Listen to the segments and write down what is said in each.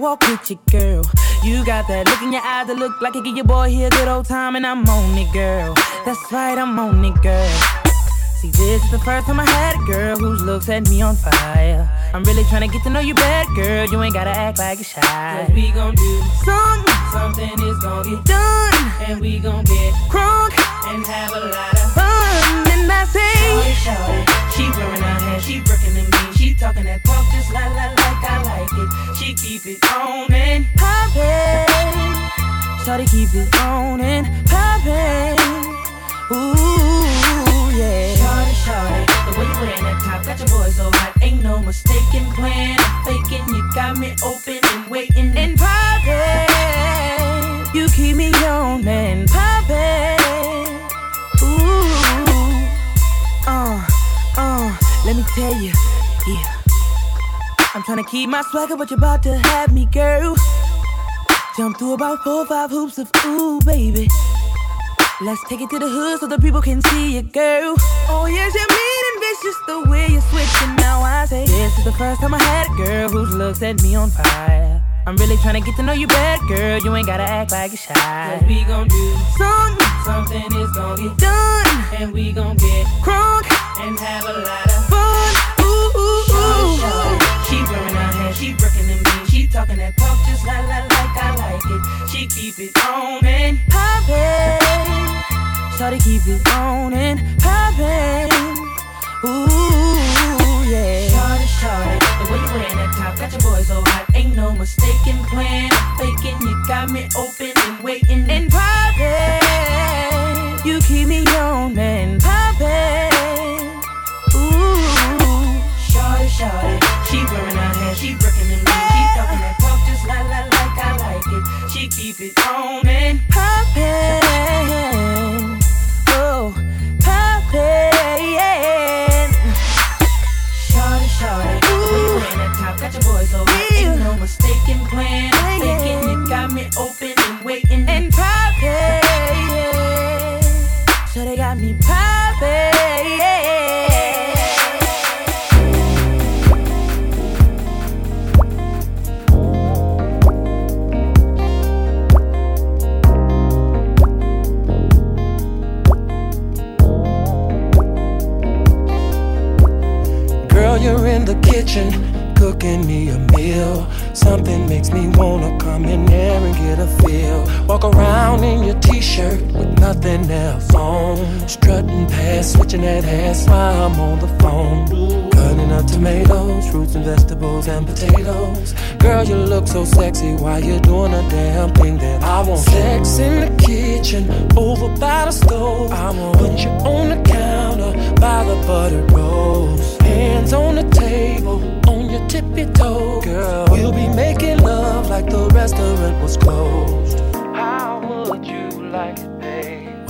walk with you, girl? You got that look in your eyes that look like it give your boy here a good old time, and I'm on it, girl. That's right, I'm on it, girl. See, this is the first time I had a girl whose looks set me on fire. I'm really trying to get to know you better, girl. You ain't gotta act like you're shy. Cause we gon' do something, something is gon' get done, and we gon' get crunk and have a lot of fun. Say, Shawty, shawty, she wearing her hair, she brooking and me, she talking that talk just la la like I like it. She keep it on and poppin'. Shawty keep it on and poppin'. Ooh, yeah. Shawty, shawty, the way you wearing that top got your boy so hot. Ain't no mistaken plan, faking. You got me open and waiting and poppin'. You keep me on and poppin'. Let me tell you, yeah. I'm trying to keep my swagger, but you're about to have me, girl. Jump through about four or five hoops of ooh, baby. Let's take it to the hood so the people can see you, girl. Oh, yes, you're mean and vicious the way you're switching. Now I say, This is the first time I had a girl whose looks set me on fire. I'm really trying to get to know you better, girl. You ain't gotta act like you're shy. Cause we gon' do something Shawty keep it on and poppin'. Ooh, yeah. Shawty, shawty, the way you wearing that top got your boy so hot. Ain't no mistaken plan, faking. You got me open and waiting and poppin'. You keep me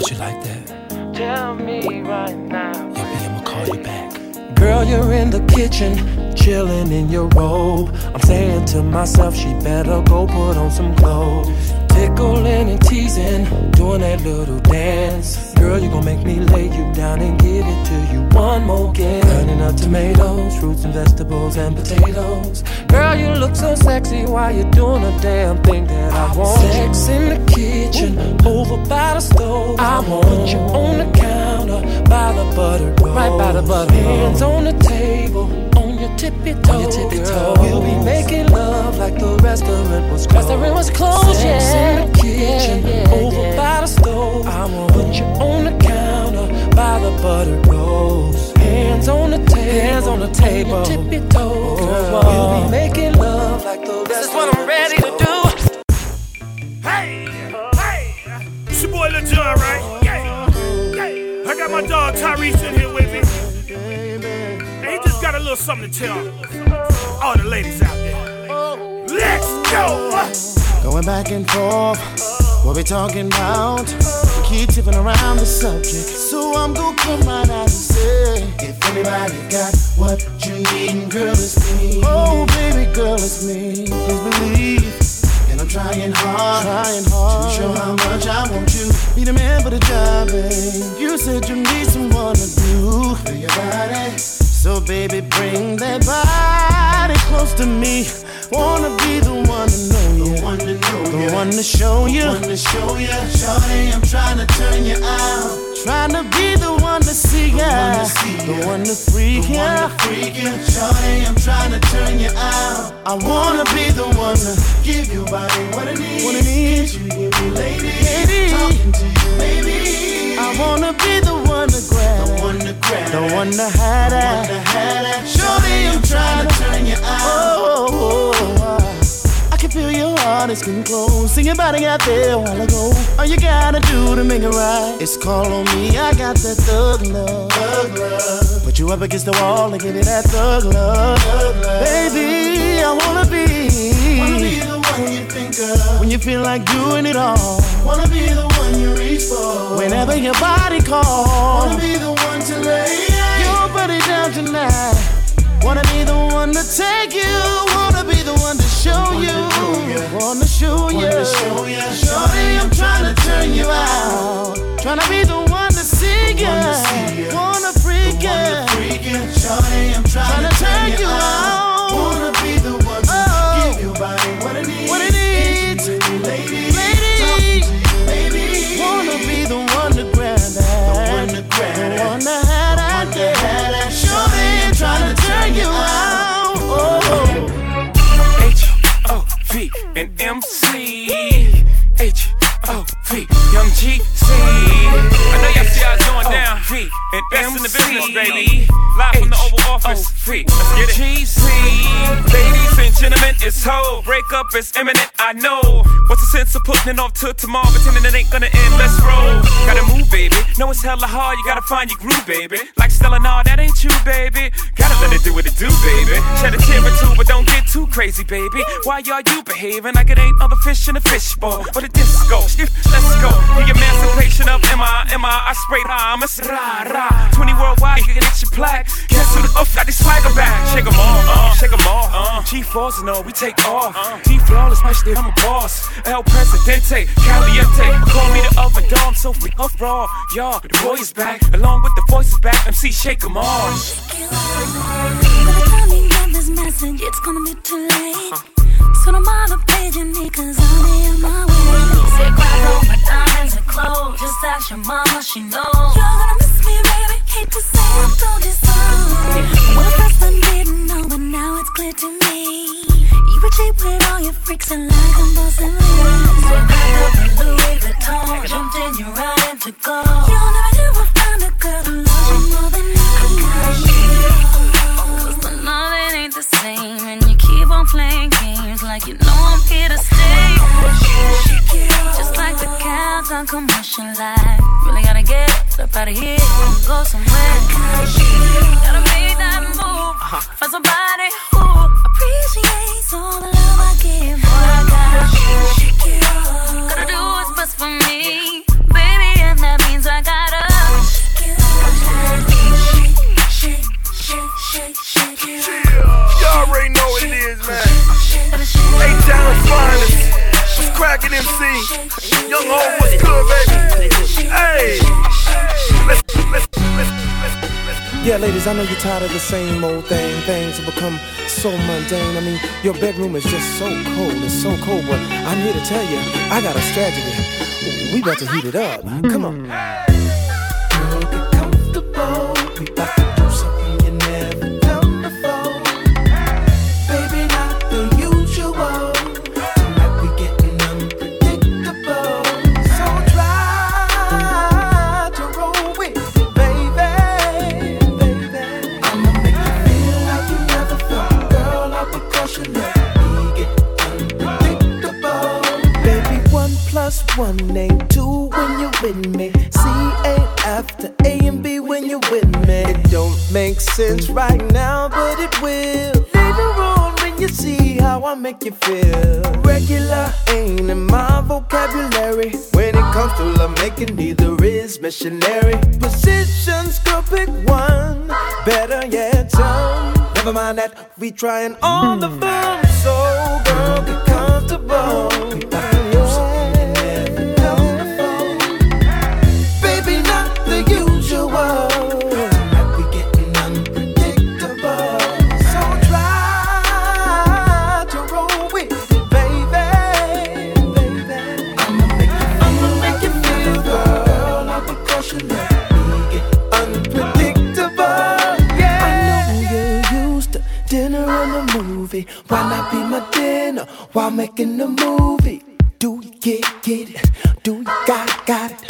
Would you like that? Tell me right now. Yeah, B, I'ma call you back. Girl, you're in the kitchen, chilling in your robe. I'm saying to myself, she better go put on some clothes. Tickling and teasing, doing that little dance. Girl, you gon' make me lay you down and give it to you one more again. Cutting up tomatoes, fruits and vegetables and potatoes. Girl, you look so sexy while you're doing a damn thing that I want. Sex in the kitchen, over by the stove. I want put you on the counter by the butter. Right by the butter Hands on the table, your tippy toe. On your tippy toe. We'll be making love like the restaurant was closed. Restaurant was closed, Sex yeah. in the kitchen, yeah, yeah, over yeah. by the stove. I want put you on the counter by the buttered rolls. Hands on the table, hands on the table. On your tippy toe. Girl. We'll be making love like the This is what I'm ready to do. Hey, hey, it's your boy Lil Jon, right? Yeah, yeah. I got my dog Tyrese in here with me. Little something to tell all the ladies out there. Let's go. Going back and forth, what we talking about? We keep tipping around the subject, so I'm gonna come right out and say, if anybody got what you need, girl, it's me. Oh, baby girl, it's me. Please believe in a trying hard, trying hard to show how much I want you. Be the man for the job, babe. You said you need someone to do for your body. So baby, bring that body close to me. Wanna be the one to know you, the one to know the you. one to show you, the one to show you. Shorty, I'm trying to turn you out. Trying to be the one to see ya, the one to freak ya. Shorty, I'm trying to turn you out. I wanna be the one to give your body what it needs. What it needs. Get you, give me lady, lady. Grab the one to have that. Shorty, I'm trying to turn you out. Oh, oh, oh, oh can feel your heart is getting close. See your body out there a while ago. All you gotta do to make it right is call on me. I got that thug love. Thug love. Put you up against the wall and give you that thug love. Thug love. Baby, I wanna be. Wanna be the one you think of when you feel like doing it all. Wanna be the one you reach for whenever your body calls. Wanna be the one to lay body tonight. Wanna be the one to take you. Wanna be the one to show you. Wanna show you. Wanna show you. Shorty, I'm trying to turn you out. Trying to be the one to see you. Wanna freak you. Shorty, I'm trying to turn you out. V and MC. H O V, Young GC. I know y'all see going down. V and Best in the business, baby. Live from the Oval Office. Let's get it. GC. Ladies and gentlemen, it's ho. Breakup is imminent, I know. What's the sense of putting it off till tomorrow, pretending it ain't gonna end? Let's roll. Gotta move, baby. Know it's hella hard, you gotta find your groove, baby. Like Stella, nah, that ain't you, baby. Gotta let it do what it do, baby. Shed a tear or two, but don't get too crazy, baby. Why are you behaving like it ain't other fish in a fishbowl? But a disco, let's go. The emancipation of MI, MI, I sprayed Hamas. Rah, rah. 20 worldwide, you can get your plaque. Guess who the up got these swagger back? Shake them all, uh, shake them all. Uh. G4s and all, we take off. G flawless, my shit, I'm a boss. El Presidente, Caliente. Call me the oven I'm so free off raw. Y'all, the boy is back, along with the voices back. MC, shake them all. Message, it's gonna be too late. So no matter paging me, cause be on my way. Say, grab all my diamonds and clothes. Just ask your mama, she knows. You're gonna miss. Hate to say I told you so. But now it's clear to me. You were cheap with all your freaks and compulsively. So up in Louis Vuitton, jumped in your ride gold. You'll never a girl who you more than me. You. Cause the ain't the same, and you keep on playing games like you know I'm here to stay. Just like the cows on commercial life. Really gotta get up out of here and go somewhere. Gotta make that move. for somebody who appreciates all the love I give. Boy, I gotta, gotta do what's best for me. Baby, and that means I gotta. You already know what it is, man. Eight down finest. What's cracking, MC? Young Ho, what's good, baby? Hey! Let's, let's, let's, yeah, ladies, I know you're tired of the same old thing. Things have become so mundane. I mean, your bedroom is just so cold. It's so cold, but I'm here to tell you, I got a strategy. We about to heat it up. Come on. Girl, get comfortable. We about one ain't two when you're with me. C ain't after A and B when you're with me. It don't make sense right now, but it will. Later on when you see how I make you feel. Regular ain't in my vocabulary. When it comes to love making, neither is missionary. Positions, girl, pick one. Better yet, some Never mind that, we trying on the phone. So, girl, get comfortable. While making the movie? Do you get, get it? Do you got, got it?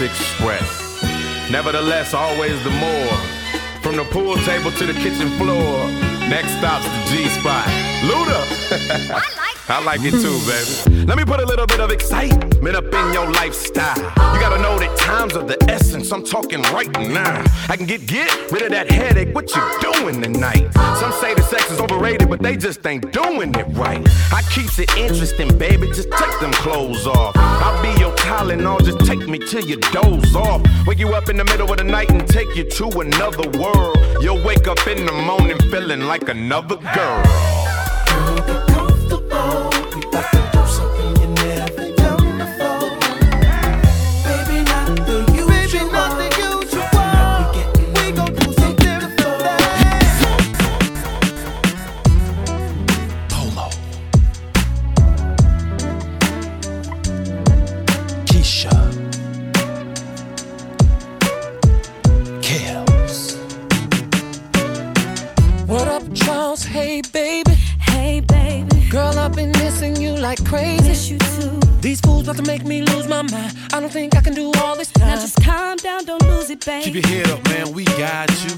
Express. Nevertheless, always the more. From the pool table to the kitchen floor. Next stop's the G spot. Luda. I like it too, baby. Let me put a little bit of excitement up in your lifestyle. You gotta know that times are the essence. I'm talking right now. I can get get rid of that headache. What you doing tonight? Some say the sex is overrated, but they just ain't doing it right. I keeps it interesting, baby. Just take them clothes off. I'll be your Tylenol. Just take me till you doze off. Wake you up in the middle of the night and take you to another world. You'll wake up in the morning feeling like another girl. Like crazy. Miss you too. These fools about to make me lose my mind. I don't think I can do all this time. Now just calm down, don't lose it, baby. Keep your head up, man. We got you.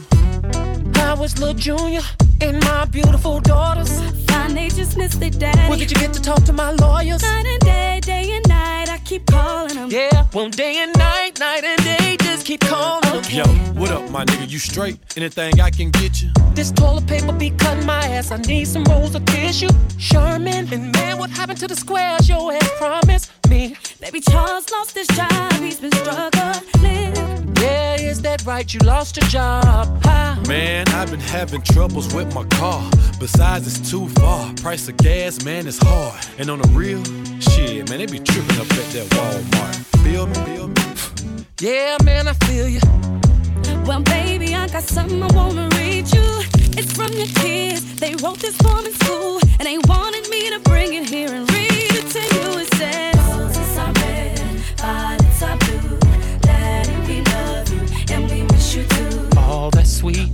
I was little junior and my beautiful daughters. Fine, they just missed their daddy. Where did you get to talk to my lawyers? Night and day, day and night, I keep calling them. Yeah, one day and night, night and day, just keep calling them. Yo, what up, my nigga? You straight? Anything I can get you? This toilet paper be cutting my ass. I need some rolls of tissue. Sherman, and man, what happened to the squares your ass promised me? Baby Charles lost his job, he's been struggling. Yeah, is that right? You lost your job. Huh? Man, I've been having troubles with my car. Besides, it's too far. Price of gas, man, it's hard. And on the real, shit, man, they be tripping up at that Walmart. Feel me? Feel me? Yeah, man, I feel you. Well, baby, I got something I wanna read you. It's from your kids. They wrote this form in school, and they wanted me to bring it here and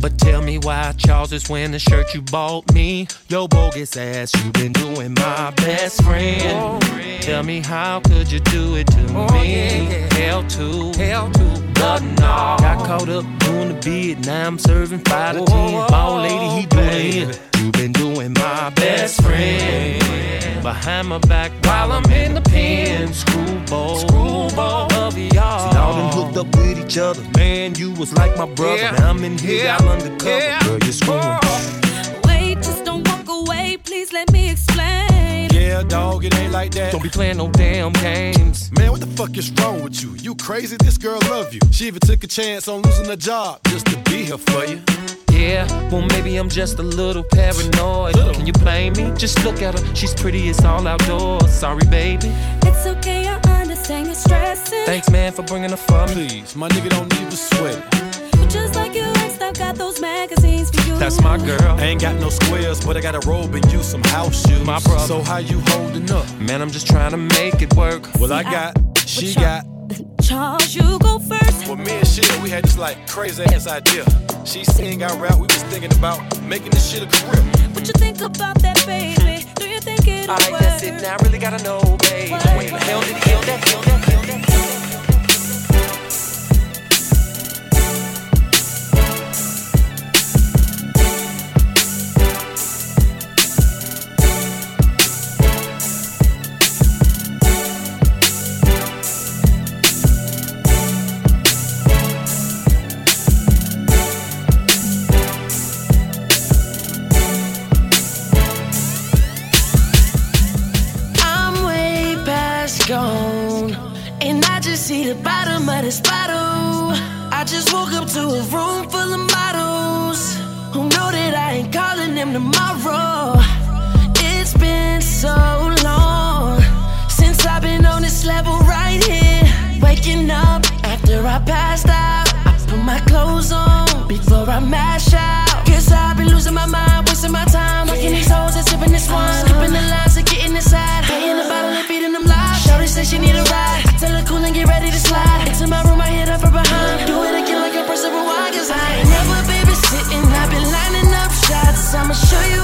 but tell me why Charles is wearing the shirt you bought me. Yo, bogus ass, you been doing my best friend. Oh, tell me how could you do it to oh, me? Hell to, hell to, but no. Got caught up doing the bid, now I'm serving five to ten. Oh, Ball lady, he doing it. You been doing my best friend. Behind my back while I'm in the pen. Screwball, screwball of y'all. See, y'all done hooked up with each other. Man, you was like my brother. Now I'm in here, y'all undercover. Girl, you're screwing. Oh. Wait, just don't walk away. Please let me explain. Yeah, dog, it ain't like that. Don't be playing no damn games. Man, what the fuck is wrong with you? You crazy? This girl love you. She even took a chance on losing her job just to be here for you. Yeah, well maybe I'm just a little paranoid. Can you blame me? Just look at her, she's pretty, it's all outdoors. Sorry, baby. It's okay, I understand you're stressing. Thanks, man, for bringing the for me. Please, my nigga don't need to sweat it. Just like you ex, I've got those magazines for you. That's my girl. I ain't got no squares, but I got a robe and you some house shoes. My brother. So how you holding up? Man, I'm just trying to make it work. Well, I got, she got. Charles, you go first. Well, me and shit, we had this like crazy ass idea. She sing, I rap, we was thinking about making this shit a career. What you think about that, baby? Do you think it'll Alright, work? that's it. Now I really gotta know, babe. Wait, hell did he kill that, kill that, kill that? Gone, and I just see the bottom of this bottle. I just woke up to a room full of models who know that I ain't calling them tomorrow. It's been so long since I've been on this level right here. Waking up after I passed out, I put my clothes on before I mash out. Guess I've been losing my mind, wasting my time, looking these hoes and sipping this wine, skipping the lines said she need a ride. Tell her cool and get ready to slide. Into my room, I hit her from behind. Do it again like a person rewind, cause I ain't never babysitting. I've been lining up shots. I'ma show you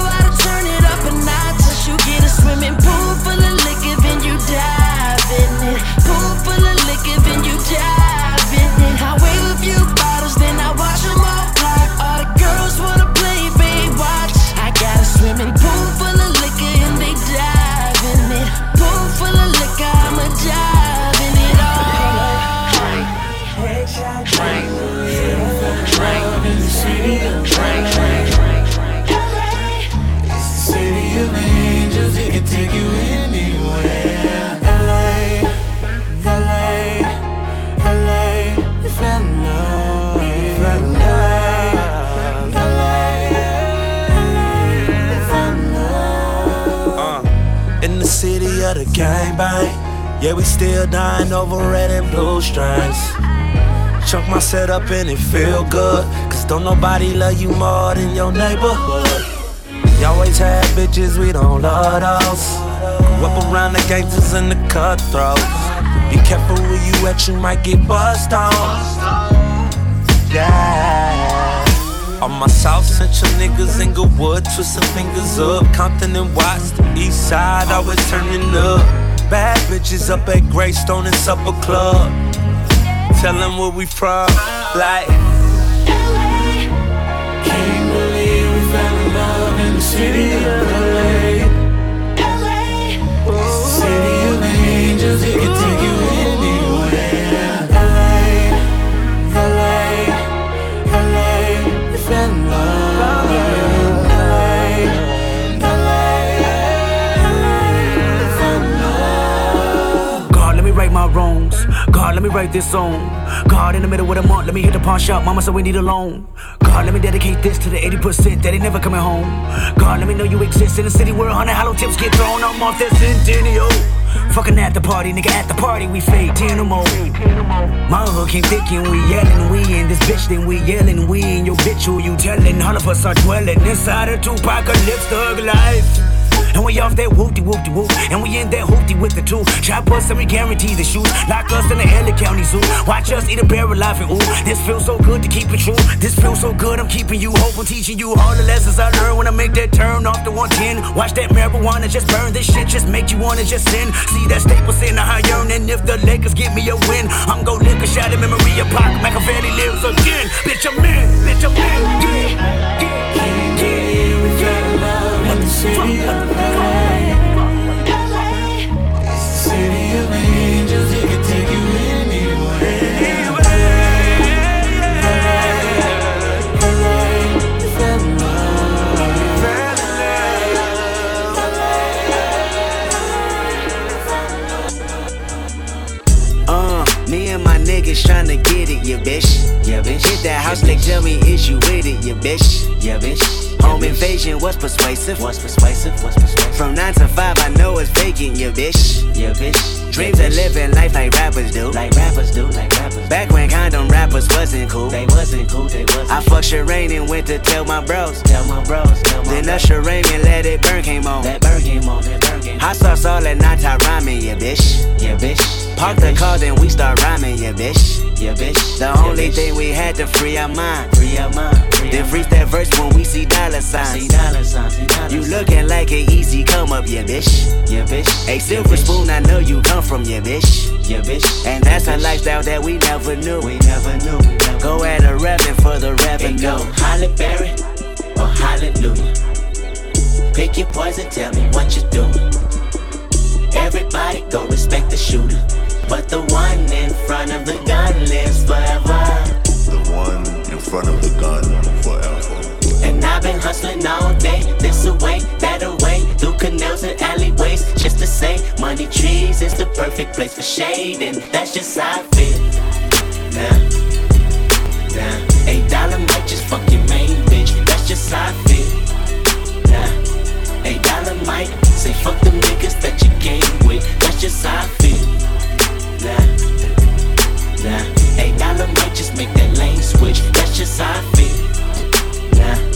gangbang, yeah, we still dying over red and blue strings. Chunk my setup and it feel good. Cause don't nobody love you more than your neighborhood. We always had bitches, we don't love those. Up around the gangsters and the cutthroats. Be careful where you at, you might get buzzed on. Yeah. All my South Central niggas, in Inglewood, twisting fingers up. Compton and Watts, the East Side, always turning up. Bad bitches up at Greystone and Supper Club. Tell them where we from, like. City of LA. City of angels, it can take you me write this song. God, in the middle of the month, let me hit the pawn shop. Mama said we need a loan. God, let me dedicate this to the 80% that ain't never coming home. God, let me know you exist in a city where hundred hollow tips get thrown. I'm off that centennial. Fucking at the party, nigga, at the party, we fade Tenamo. My hood came thick and we yelling, we in this bitch, then we yelling, we in your bitch, who you telling? All of us are dwelling inside a Tupacalypse thug life. And we off that whoopty whoopty whoop. And we in that hoopty with the two. Chop us and we guarantee the shoot. Lock us in the LA County Zoo. Watch us eat a bear alive and ooh. This feels so good to keep it true. This feels so good, I'm keeping you hope. I'm teaching you all the lessons I learned when I make that turn off the 110. Watch that marijuana just burn. This shit just make you wanna just sin. See that staples in I yearn. And if the Lakers give me a win, I'm gon' lick a shot of memory of Pac. Machiavelli lives again. Bitch, I'm in. Bitch, I'm in. Yeah. Yeah. Yeah. Fell in love in the city tryna get it, yeah, bitch. Yeah, bitch. Hit that house, like, tell me, is you with it, yeah, bitch. Yeah, bitch. Home invasion, what's persuasive? What's persuasive? What's persuasive? From 9 to 5, I know it's vacant, yeah, bitch. Yeah, bitch. Dreams of living life like rappers do. Like rappers do, like rappers. Back when condom rappers wasn't cool. They wasn't cool, they wasn't I fucked Sherane and went to tell my bros. Tell my bros, tell my Then Usher Raymond let it burn came on. That burn came on, that burn came on. Hot sauce all that night, I rhyming, yeah, bitch. Yeah, bitch. Park the car, then we start rhyming, yeah, bitch. Yeah, bitch. The only thing we had to free our mind. Free our mind. Then freeze that verse when we see dollar dollar signs. Dollar signs you looking like an easy come up, yeah, bitch. Yeah, bitch. A silver spoon, I know you come from, yeah, bitch. Yeah, bitch. And that's a lifestyle that we never knew. We never knew. Go at a revenue for the revenue. go Halle Berry or Hallelujah. Pick your poison, tell me what you do. Everybody go respect the shooter. But the one in front of the gun lives forever. The one in front of the gun forever. I've been hustling all day, this away, that away, through canals and alleyways, just to say, money trees is the perfect place for shade, and that's just how I feel. Nah, nah, eight dollar might just fuck your main bitch, that's just how I feel. Nah, eight dollar might say fuck the niggas that you came with, that's just how I feel. Nah, nah, eight dollar might just make that lane switch, that's just how I feel. Nah.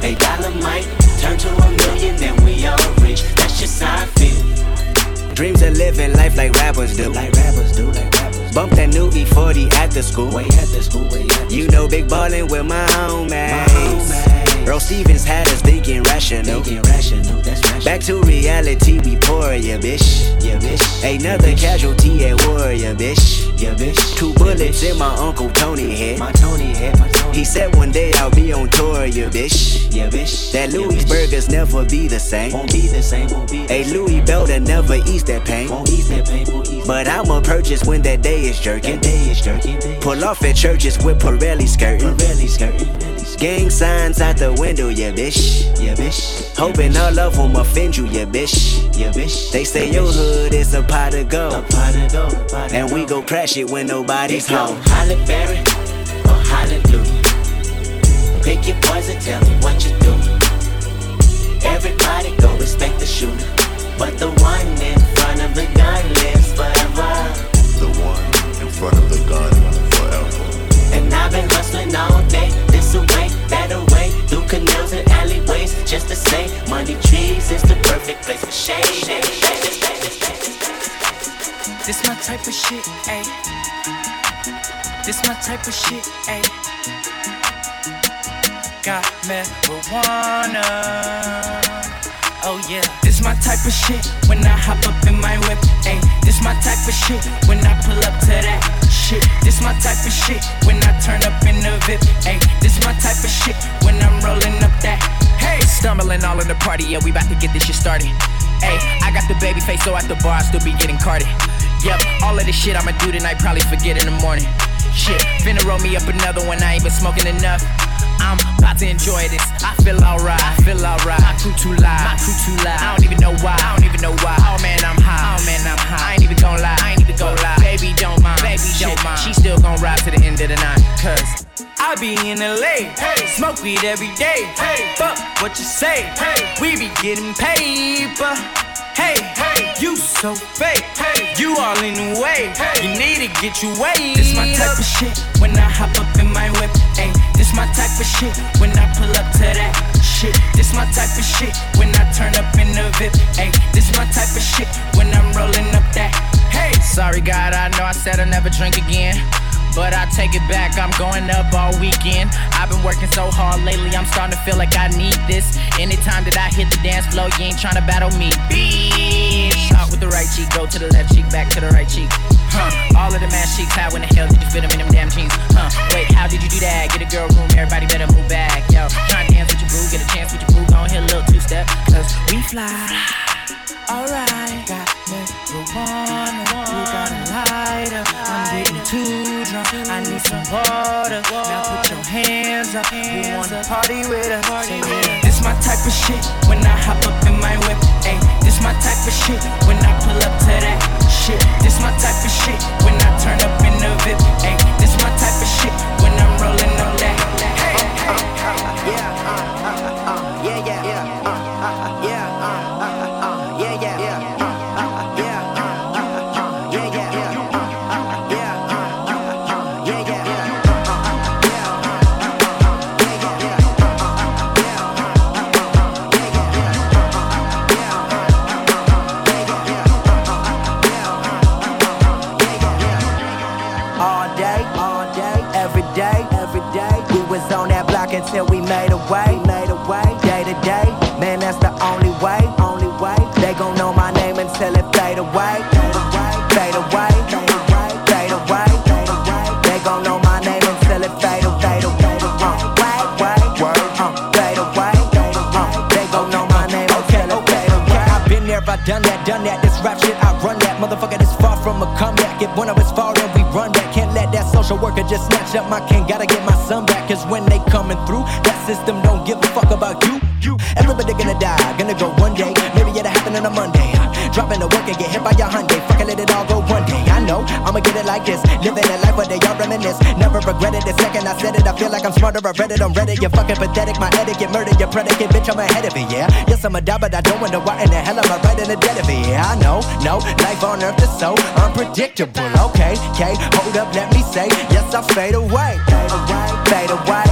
They dynamite, turn to a million, then we all rich. That's just how I feel. Dreams of living life like rappers do. Like rappers do, like rappers. Bump that new E40 at the school. Way at the school, way at the school. You know, big ballin' with my homies. My homies. Earl Stevens had us thinking rational. Thinking rational, that's rational. Back to reality, we poor, yeah, bitch. Yeah, bitch. Another yeah, casualty at war, yeah, bitch. Yeah, bitch. Two bullets yeah, bitch. in my uncle Tony head. My Tony head, my Tony. He said one day I'll be on tour, yeah, bitch. Yeah, bitch. That Louis yeah, burgers never be the same. Won't be the same, won't be. A Louis Burger never eats that pain. Won't ease that pain, won't ease But I'ma purchase when that day is jerking. That day is jerking. Pull off at churches with Pirelli skirting. Pirelli skirting. Gang signs out the window, yeah, bitch. Yeah, bitch. Hoping all of them offend you, yeah, bitch. Yeah, bitch. They say your hood is a pot of gold. A pot of gold. and we go crash it when nobody's home. Halle Berry or Hallelujah. Pick your poison, tell me what you do. Everybody go respect the shooter. But the one in front of the gun lives forever. The one in front of the gun forever. And I've been hustling all day across the way, that away, through canals and alleyways, just to say, Money trees is the perfect place for shade. shade, shade, shade this my type of shit, ayy. This my type of shit, ayy. Got marijuana. Oh yeah, this my type of shit when I hop up in my whip, ayy. This my type of shit when I pull up to that shit. This my type of shit when I turn up in the VIP. Hey, this my type of shit when I'm rolling up that. Hey, stumbling all in the party, yeah, we about to get this shit started. Hey, I got the baby face, so at the bar I still be getting carded. Yep, all of this shit I'ma do tonight, probably forget in the morning. Shit, finna roll me up another one, I ain't been smoking enough. I'm about to enjoy this. I feel alright. I feel alright. My crew too loud. My crew too loud. I don't even know why. I don't even know why. Oh man, I'm high. Oh man, I'm high. I ain't even gon' lie. I ain't even gon' lie. Baby, don't might be shit. She still gon' ride to the end of the night. Cause I be in LA, hey. smoke weed every day. Hey. Fuck what you say, hey. we be getting paper. Hey, hey, you so fake. Hey, you all in the way. Hey. You need to get your way. This my type of shit when I hop up in my whip. Ayy, this my type of shit when I pull up to that shit. This my type of shit when I turn up in the VIP. Ayy, this my type of shit sorry, God, I know I said I'll never drink again. But I take it back, I'm going up all weekend. I've been working so hard lately, I'm starting to feel like I need this. Anytime that I hit the dance floor, you ain't trying to battle me. Bitch! Start with the right cheek, go to the left cheek, back to the right cheek. Huh. All of the man cheeks, how in the hell did you fit them in them damn jeans? Huh. Wait, how did you do that? Get a girl room, everybody better move back. Yo, try dance with your boo, get a chance with your boo. Go on here, little two step, cause we fly. Alright, got marijuana too drunk. I need some water. Now put your hands up. You wanna party with us? This my type of shit when I hop up in my whip. Ayy, this my type of shit when I pull up to that shit. This my type of shit when I turn up in the VIP. Ayy, this my type of shit when I'm rolling on that. Only way, only way. They gon' know my name until it fade away, fade away, fade away, fade away. They gon' know my name until it fade away, fade away, uh, way, way, uh, fade away. They gon' know my name until it fade away. I've been there, I've done that, done that. This rap shit, I run that. Motherfucker, this far from a comeback. If one of us fall, then we run back. Can't let that social worker just snatch up my can. Gotta get my son back. Cause when they coming through, that system don't give a fuck about you. Everybody gonna die, gonna go one day. Maybe it'll happen on a Monday. Dropping the work and get hit by your Hyundai. Fuck it, let it all go one day. I know, I'ma get it like this. Living a life where they all reminisce. Never regretted the second I said it. I feel like I'm smarter. I read it on Reddit. You're fucking pathetic. My etiquette, murder, your predicate. Bitch, I'm ahead of it, yeah. Yes, I'm a die, but I don't wonder why in the hell am I right in the dead of it. Yeah, I know, no. Life on earth is so unpredictable. Okay, okay, hold up, let me say. Yes, I fade away. Fade away, fade away,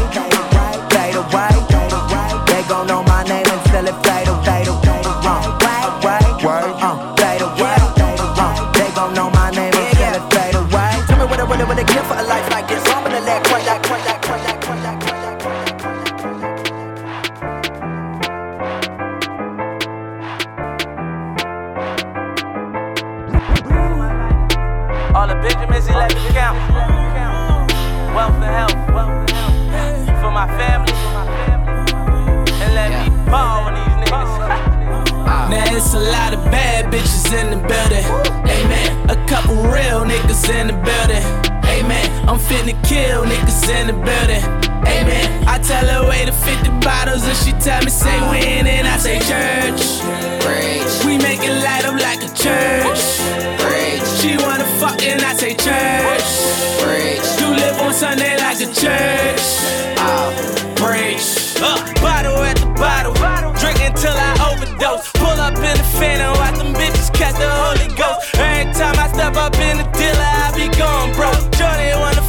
in the building. Amen. I tell her way to 50 bottles and she tell me say when and I say church. We make it light up like a church. She wanna fuck and I say church. You live on Sunday like a church.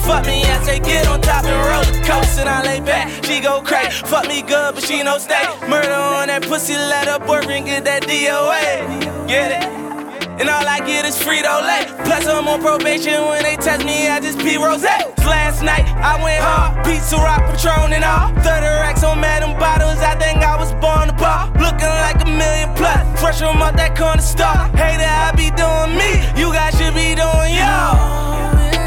Fuck me, I say get on top and roller coaster. And I lay back, she go crazy. Fuck me good, but she no stay. Murder on that pussy, let her boyfriend get that DOA. Get it? And all I get is Frito Lay. Plus, I'm on probation when they test me, I just pee rose. Last night, I went hard. Pizza rock, Patron, and all. 30 racks on Madam Bottles, I think I was born to bar. Looking like a million plus. Fresh from out that corner store. Hater, I be doing me. You guys should be doing y'all.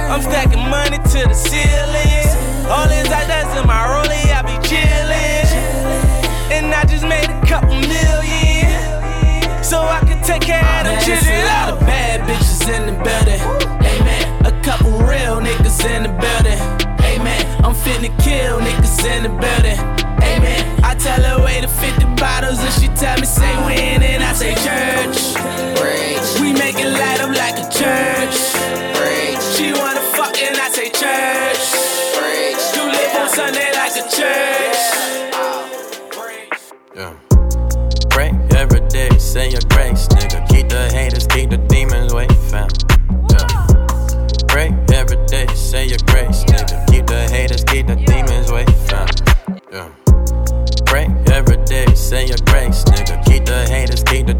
I'm stacking money to the ceiling. All these ideas in my rollie, I be chillin'. And I just made a couple million. So I can take care of them children. a lot of bad bitches in the building. Amen. A couple real niggas in the building. Amen. I'm finna kill niggas in the building. Amen. I tell her way to 50 bottles and she tell me say when and I say church. We make it light up like a church. Sunday like a church. Pray every day, say your grace, nigga. Keep the haters, keep the demons away, fam. Yeah. Pray every day, say your grace, nigga. Keep the haters, keep the demons away, fam. Yeah. Pray every day, say your grace, nigga. Keep the haters, keep the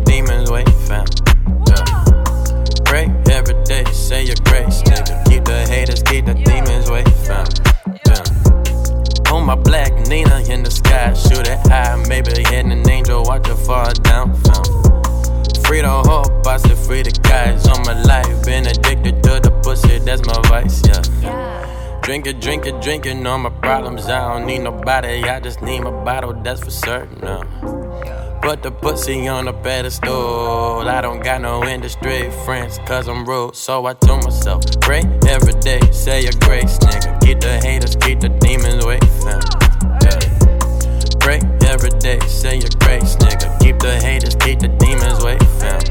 my black Nina in the sky, shoot it high, maybe hitting an angel, watch her fall down. Fam. Free the hope, I said free the guys on my life. Been addicted to the pussy, that's my vice, yeah. Drink it, drink it, drink it, all my problems. I don't need nobody, I just need my bottle, that's for certain. Uh. Put the pussy on a pedestal. I don't got no industry friends, cause I'm rude. So I told myself, pray every day, say your grace, nigga. Keep the haters, keep the demons away, fam. Yeah. Pray every day, say your grace, nigga. Keep the haters, keep the demons away, fam.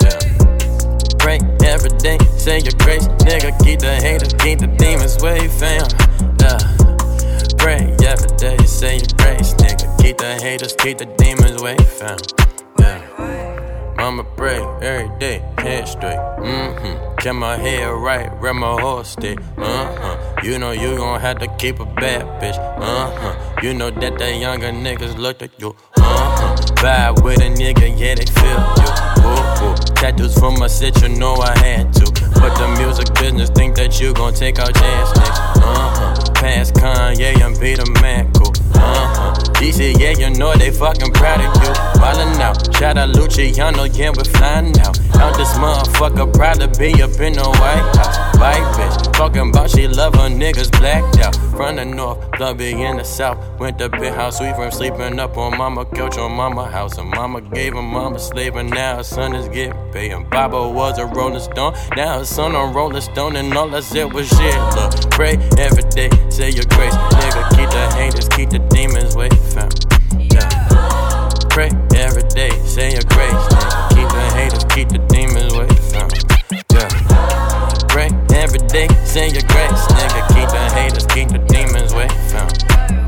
Yeah. Pray every day, say your grace, nigga. Keep the haters, keep the demons away, fam. Yeah. Pray every day, say your grace, nigga. Keep the haters, keep the demons away, fam. Yeah. Mama pray every day, head straight. Mm-hmm. Kept my head right, where my horse stay. Uh-huh. You know you gon' have to keep a bad bitch. Uh-huh. You know that the younger niggas look at you. Uh-huh. Vibe with a nigga, yeah, they feel you. Ooh, ooh. Tattoos from my set, you know I had to. But the music business think that you gon' take our chance, nigga. Uh-huh. Past Kanye and Peter Man, cool. Uh-huh. Uh-huh. DC, yeah, you know they fucking proud of you. wildin' out. Shout out Luciano, yeah, we're flying out. Out this motherfucker, proud to be up in the White House. White bitch, talking about she love her niggas blacked out. From the north, blood be in the south. Went to big house, we from sleeping up on mama couch on mama house. And mama gave him mama slave, and now her son is getting paid. And Baba was a rolling stone, now her son on rolling stone, and all I said was shit. Look, pray every day, say your grace, nigga. Keep the haters, keep the demons away, fam. Yeah. Pray every day, say your grace, nigga. Keep the haters, keep the demons away, fam. Yeah. Pray every day, say your grace, nigga. Keep the haters, keep the demons away, fam.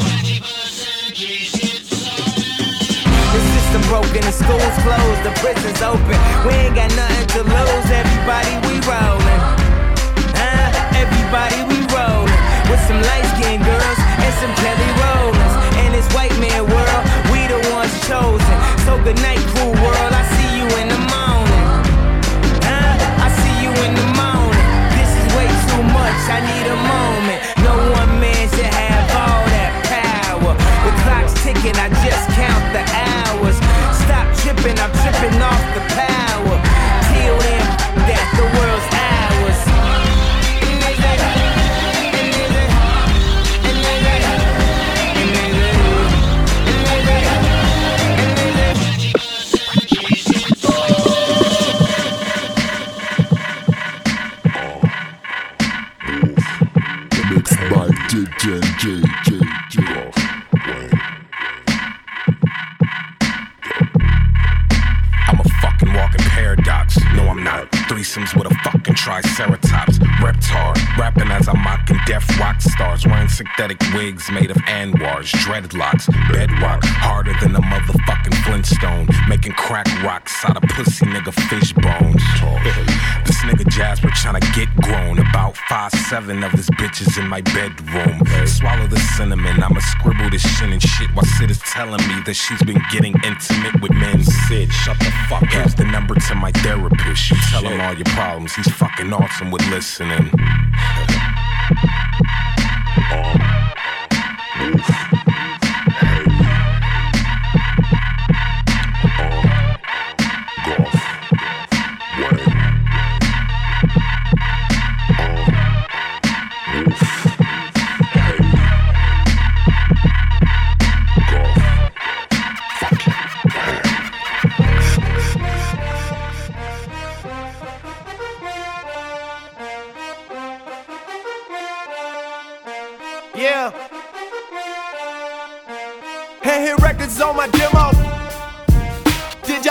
Broken, the schools closed, the prisons open. We ain't got nothing to lose. Everybody, we rollin'. Huh? Everybody, we rollin'. With some light skinned girls and some Kelly Rowlands. In this white man world, we the ones chosen. So good night, cool world. I seven of his bitches in my bedroom. Swallow the cinnamon. I'ma scribble this shit and shit while Sid is telling me that she's been getting intimate with men. Sid, shut the fuck up. Here's the number to my therapist. You tell him all your problems. He's fucking awesome with listening. Yeah.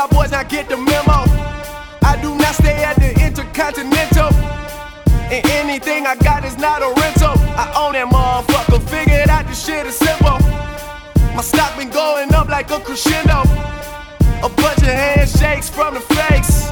Y'all boys not get the memo? I do not stay at the Intercontinental. And anything I got is not a rental. I own that motherfucker. Figured out this shit is simple. My stock been going up like a crescendo. A bunch of handshakes from the fakes.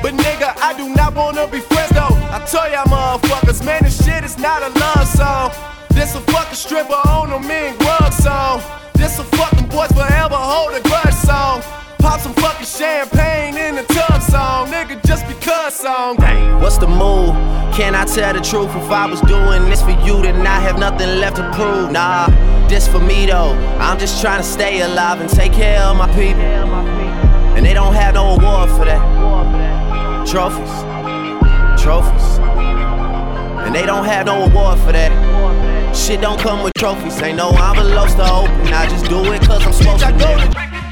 But nigga, I do not wanna be friends though. I tell y'all motherfuckers, man, this shit is not a love song. This a fucking stripper on a mean grub song. This a fucking boys forever hold a grudge song. Pop some fucking champagne in the tub song, nigga, just because song. What's the move? Can I tell the truth? If I was doing this for you, then I have nothing left to prove. Nah, this for me though. I'm just trying to stay alive and take care of my people. And they don't have no award for that. Trophies, trophies. And they don't have no award for that. Shit don't come with trophies. Ain't no envelopes to open. I just do it cause I'm supposed to.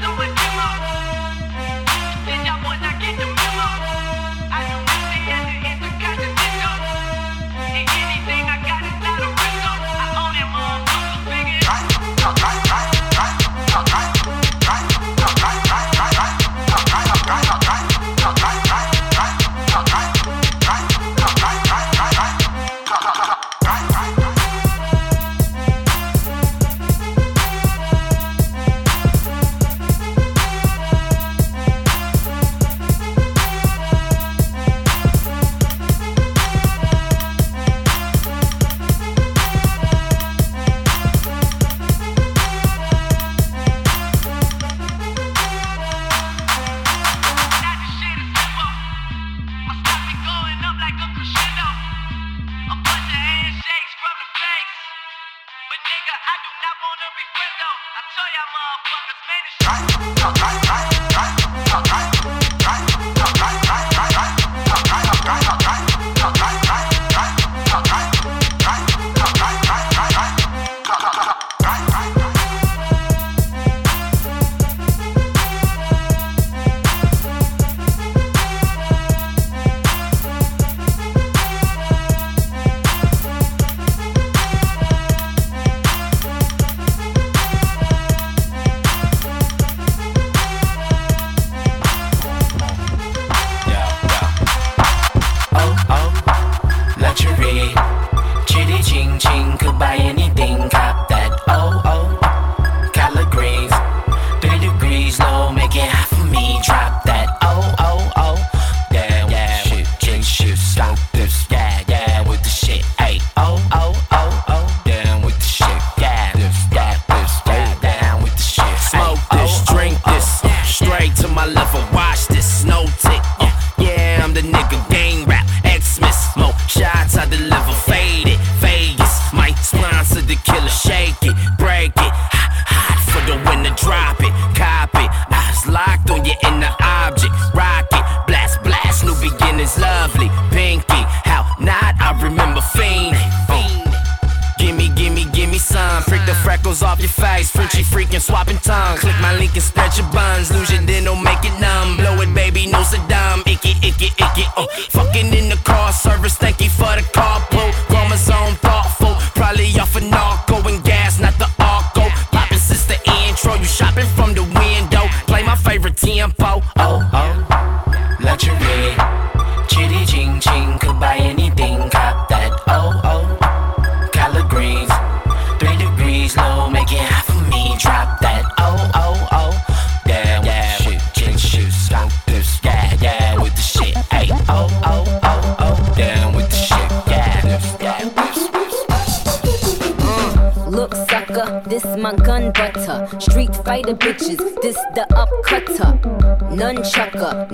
my gun butter. Street fighter bitches, this the upcutter nigga.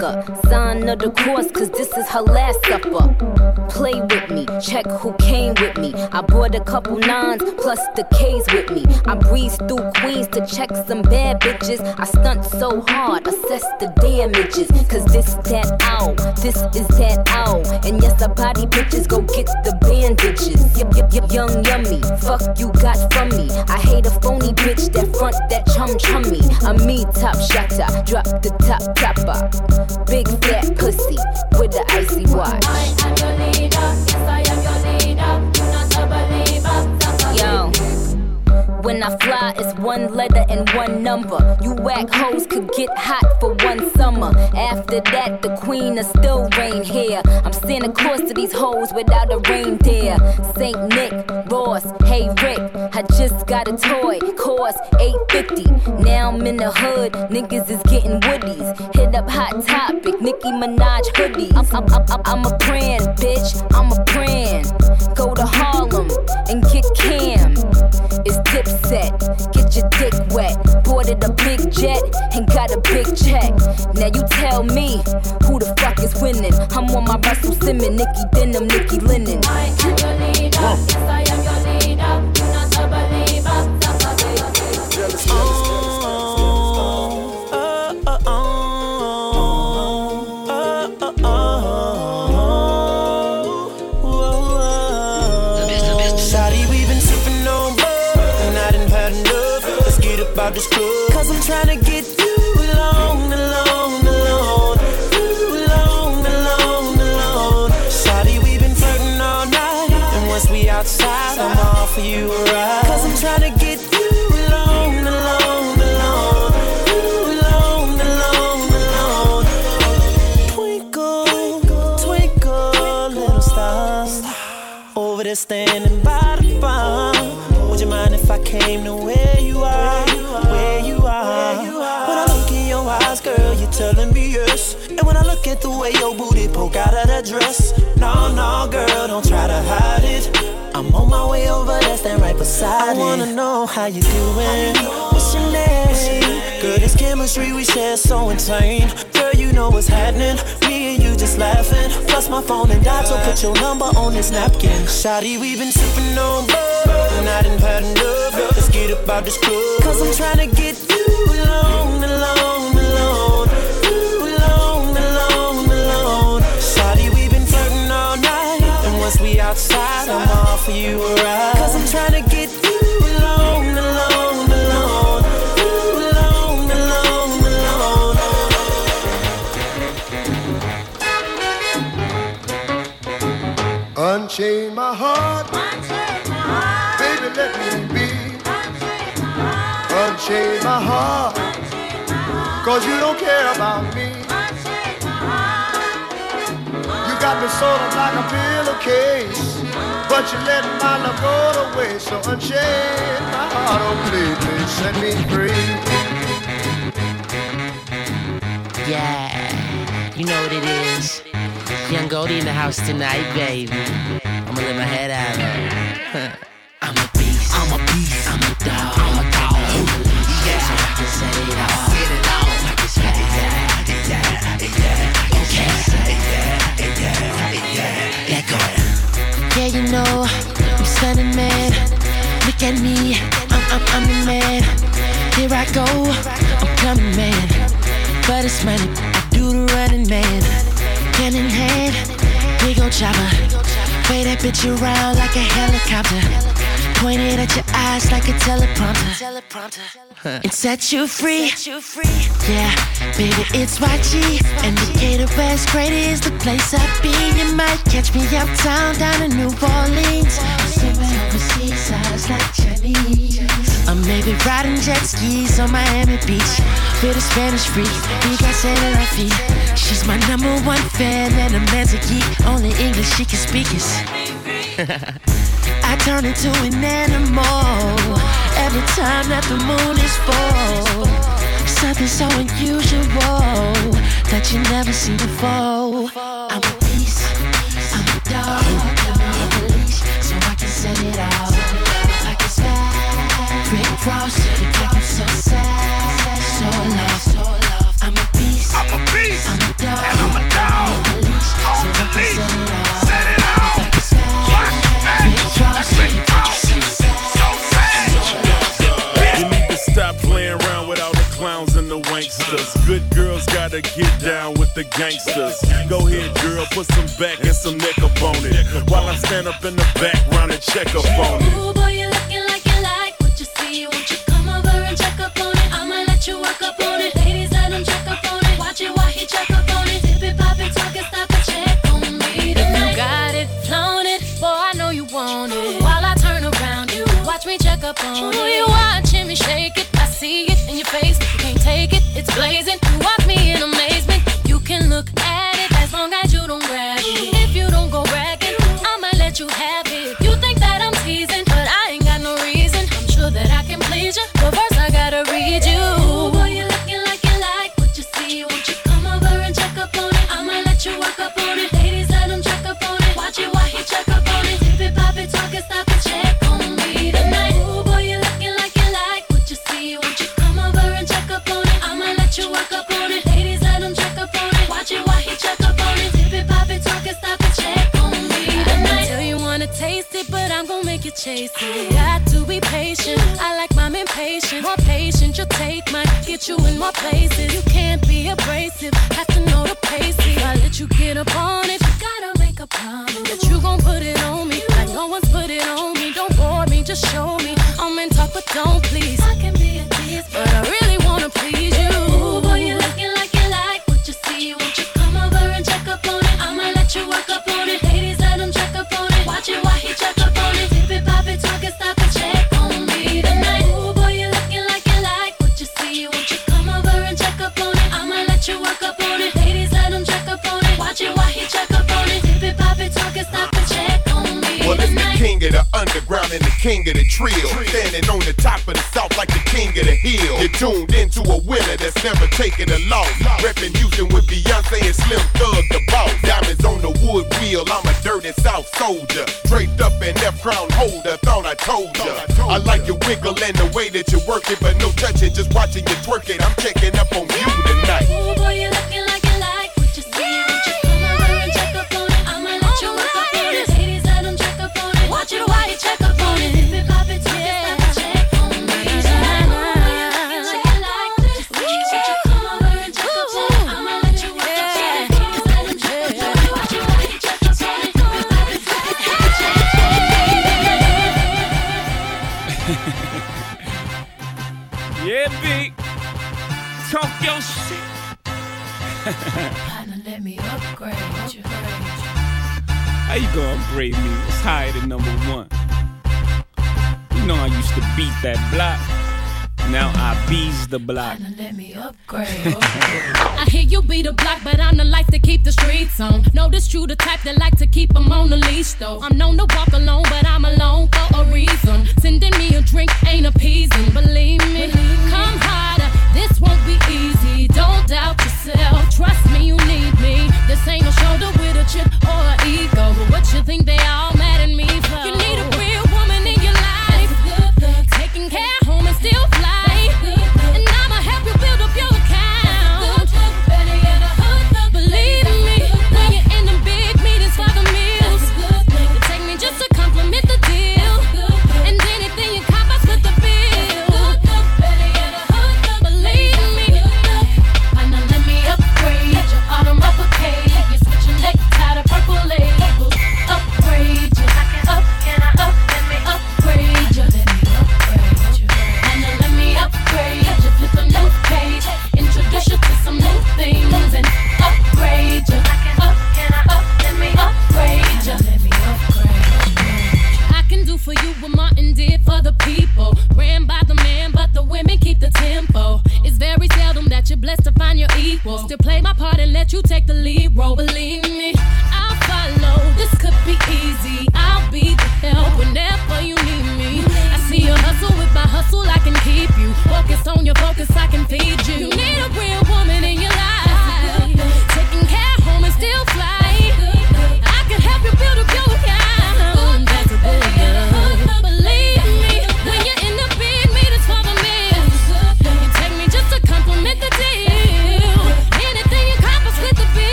her Sign of the course, cause this is her last supper. Play with me, check who came with me. I brought a couple nines plus the K's with me. I breeze through Queens to check some bad bitches. I stunt so hard, assess the damages. Cause this that out, this is that out. And yes, I body bitches, go get the bandages. Yep, yep, yep, young yummy, fuck you got from me. I hate a phony bitch that front that chum chummy. A me top shotter, drop the top topper. Big fat pussy with the icy watch. I am your leader, yes I am your When I fly, it's one letter and one number. You whack hoes could get hot for one summer. After that, the queen of still reign here. I'm Santa Claus to these hoes without a reindeer. Saint Nick, Ross, hey Rick, I just got a toy, cost 850. Now I'm in the hood, niggas is getting woodies. Hit up Hot Topic, Nicki Minaj hoodies. I'm, I'm, I'm, I'm a brand, bitch, I'm a brand. Go to Harlem and get Cam. It's dipset, get your dick wet. Boarded a big jet and got a big check. Now you tell me who the fuck is winning. I'm on my Russell Simmons, Nicki Denim, Nicki Linen. I am your leader, yes I am your leader. This club. Cause I'm trying to get you alone, alone, alone. You alone, alone, alone. Shawty, we've been flirting all night. And once we outside, I'm all for you a ride. Cause I'm trying to get you alone, alone, alone. You alone, alone, alone. Twinkle, twinkle, little stars. Over there standing when I look at the way your booty poke out of the dress, no, no, girl, don't try to hide it. I'm on my way over there, stand right beside it. I wanna know how you doing. What's your name? Girl, this chemistry we share so insane. Girl, you know what's happening. Me and you just laughing. Plus my phone and died, so put your number on this napkin. Shotty, we've been sipping on bud, and I didn't had enough. Let's get up out this club. Cause I'm trying to get you alone, outside, I'm all for you a ride. Cause I'm trying to get you alone, alone, alone. Ooh, alone, alone, alone. Unchain my heart. Baby, let me be. Unchain my heart. Cause you don't care about me. Me sort of like a pillowcase. But you let my love go to waste. So unchain my heart. Oh, please, please set me free. Yeah, you know what it is. Young Goldie in the house tonight, baby. I'ma let my head out. I'm a beast. I'm a beast. I'm a dog. I'm a at me. I'm, I'm, I'm the man. Here I go. I'm coming, man. But it's money. I do the running, man. Hand in hand, big ol' chopper. Weigh that bitch around like a helicopter. Point it at your eyes like a teleprompter. And set you free. Yeah, baby, it's YG. And Indicator West, great is the place I be. You might catch me uptown, down in New Orleans. Sipping overseas, eyes like Chinese. Or maybe riding jet skis on Miami Beach with a Spanish freak. We got Santa feet. She's my number one fan and a man's a geek. Only English she can speak is. Turn into an animal every time that the moon is full. Something so unusual that you never seen before. I'm a beast, I'm a dog, I'm a leash, so I can set it out. Like it's bad. Rick girls gotta get down with the gangsters. Go ahead, girl, put some back and some neck up on it. While I stand up in the background and check up on it. Ooh, boy, you're looking like you like what you see. Won't you come over and check up on it? I'ma let you work up on it. Ladies, let him check up on it. Watch it while he check up on it. Dip it, pop it, talk it, stop it, check on me If tonight. you got it, flown it, boy, I know you want it. While I turn around, you watch me check up on it. You watching me shake it, I see it in your face. You can't take it, it's blazing. Let me upgrade. How you gonna upgrade me? It's higher than number one. You know I used to beat that block. Now I bees the block. Let me upgrade. I hear you be the block, but I'm the life to keep the streets on. No, this true, the type that like to keep 'em on the leash, though. I'm known to walk alone, but I'm alone for a reason. Sending me a drink ain't appeasing. Believe me, come harder. This won't be easy. Don't doubt yourself myself. Trust me, you need me. This ain't no shoulder with a chip or an ego. But what you think they all? you take the lead, roll, believe me.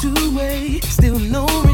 two way, still no.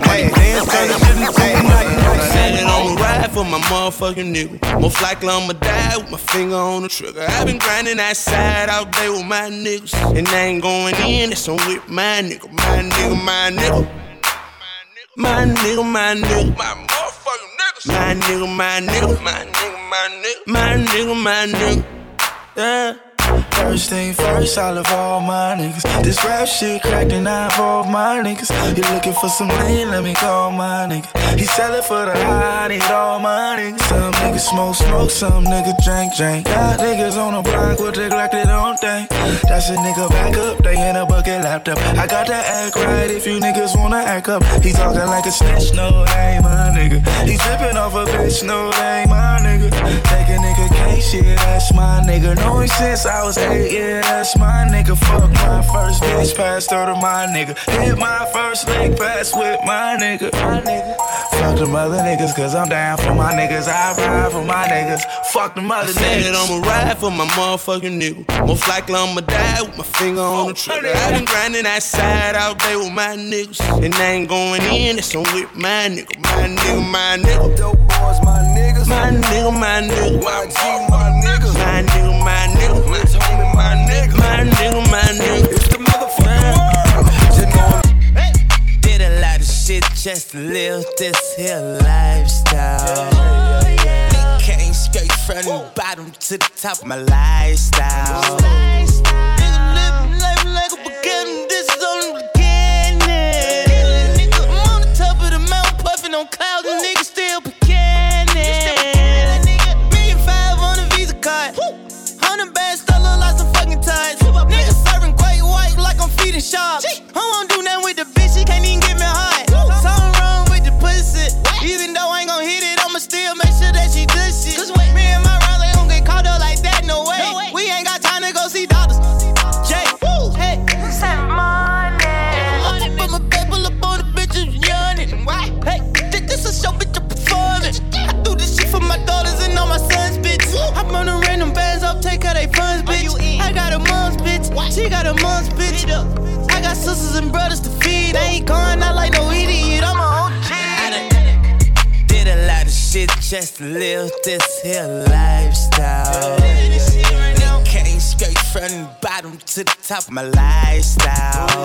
night. Money bands turn up to the night. Saying I'ma ride for my motherfucking nigga. Most likely I'ma die with my finger on the trigger. I've been grinding that side all day with my niggas. And I ain't going in, It's on with my nigga. My nigga, my nigga. My nigga, my nigga. My motherfucking niggas. My nigga, my nigga. My nigga, my nigga. My nigga, my nigga. Yeah. First thing first, I love all my niggas. This rap shit cracked and I involve my niggas. You looking for some money? let me call my nigga. He sellin' for the high, need all my niggas. Some niggas smoke, smoke, some niggas drink, drink. Got niggas on the block with they like they don't think. That's a nigga back up, they in a bucket laptop. I got that act right if you niggas wanna act up. He talkin' like a snitch, no, that ain't my nigga. He trippin' off a bitch, no, that ain't my nigga. Take a nigga case, shit, yeah, that's my nigga. Knowing since I was yeah, that's my nigga. Fuck my first bitch, passed her to my nigga. Hit my first leg pass with my nigga. My nigga. Fuck the mother niggas, cause I'm down for my niggas. I ride for my niggas. Fuck the mother niggas. I'ma ride for my motherfucking nigga. Most likely I'ma die with my finger on the oh, trigger. I been grinding outside all day with my niggas. And I ain't going in, it's on with my nigga. My nigga, my nigga. My niggas. My nigga, my nigga. My nigga, my nigga. My nigga, my nigga. My nigga, my nigga nigga, my nigga. It's the motherfucking world. You know hey. Did a lot of shit just to live this here lifestyle. Oh, yeah. Came straight from the bottom to the top of my lifestyle. lifestyle. Nigga living life like a. This is only beginning. I'm on the top of the mountain puffing on clouds. just live this here lifestyle. Came straight from the bottom to the top of my lifestyle.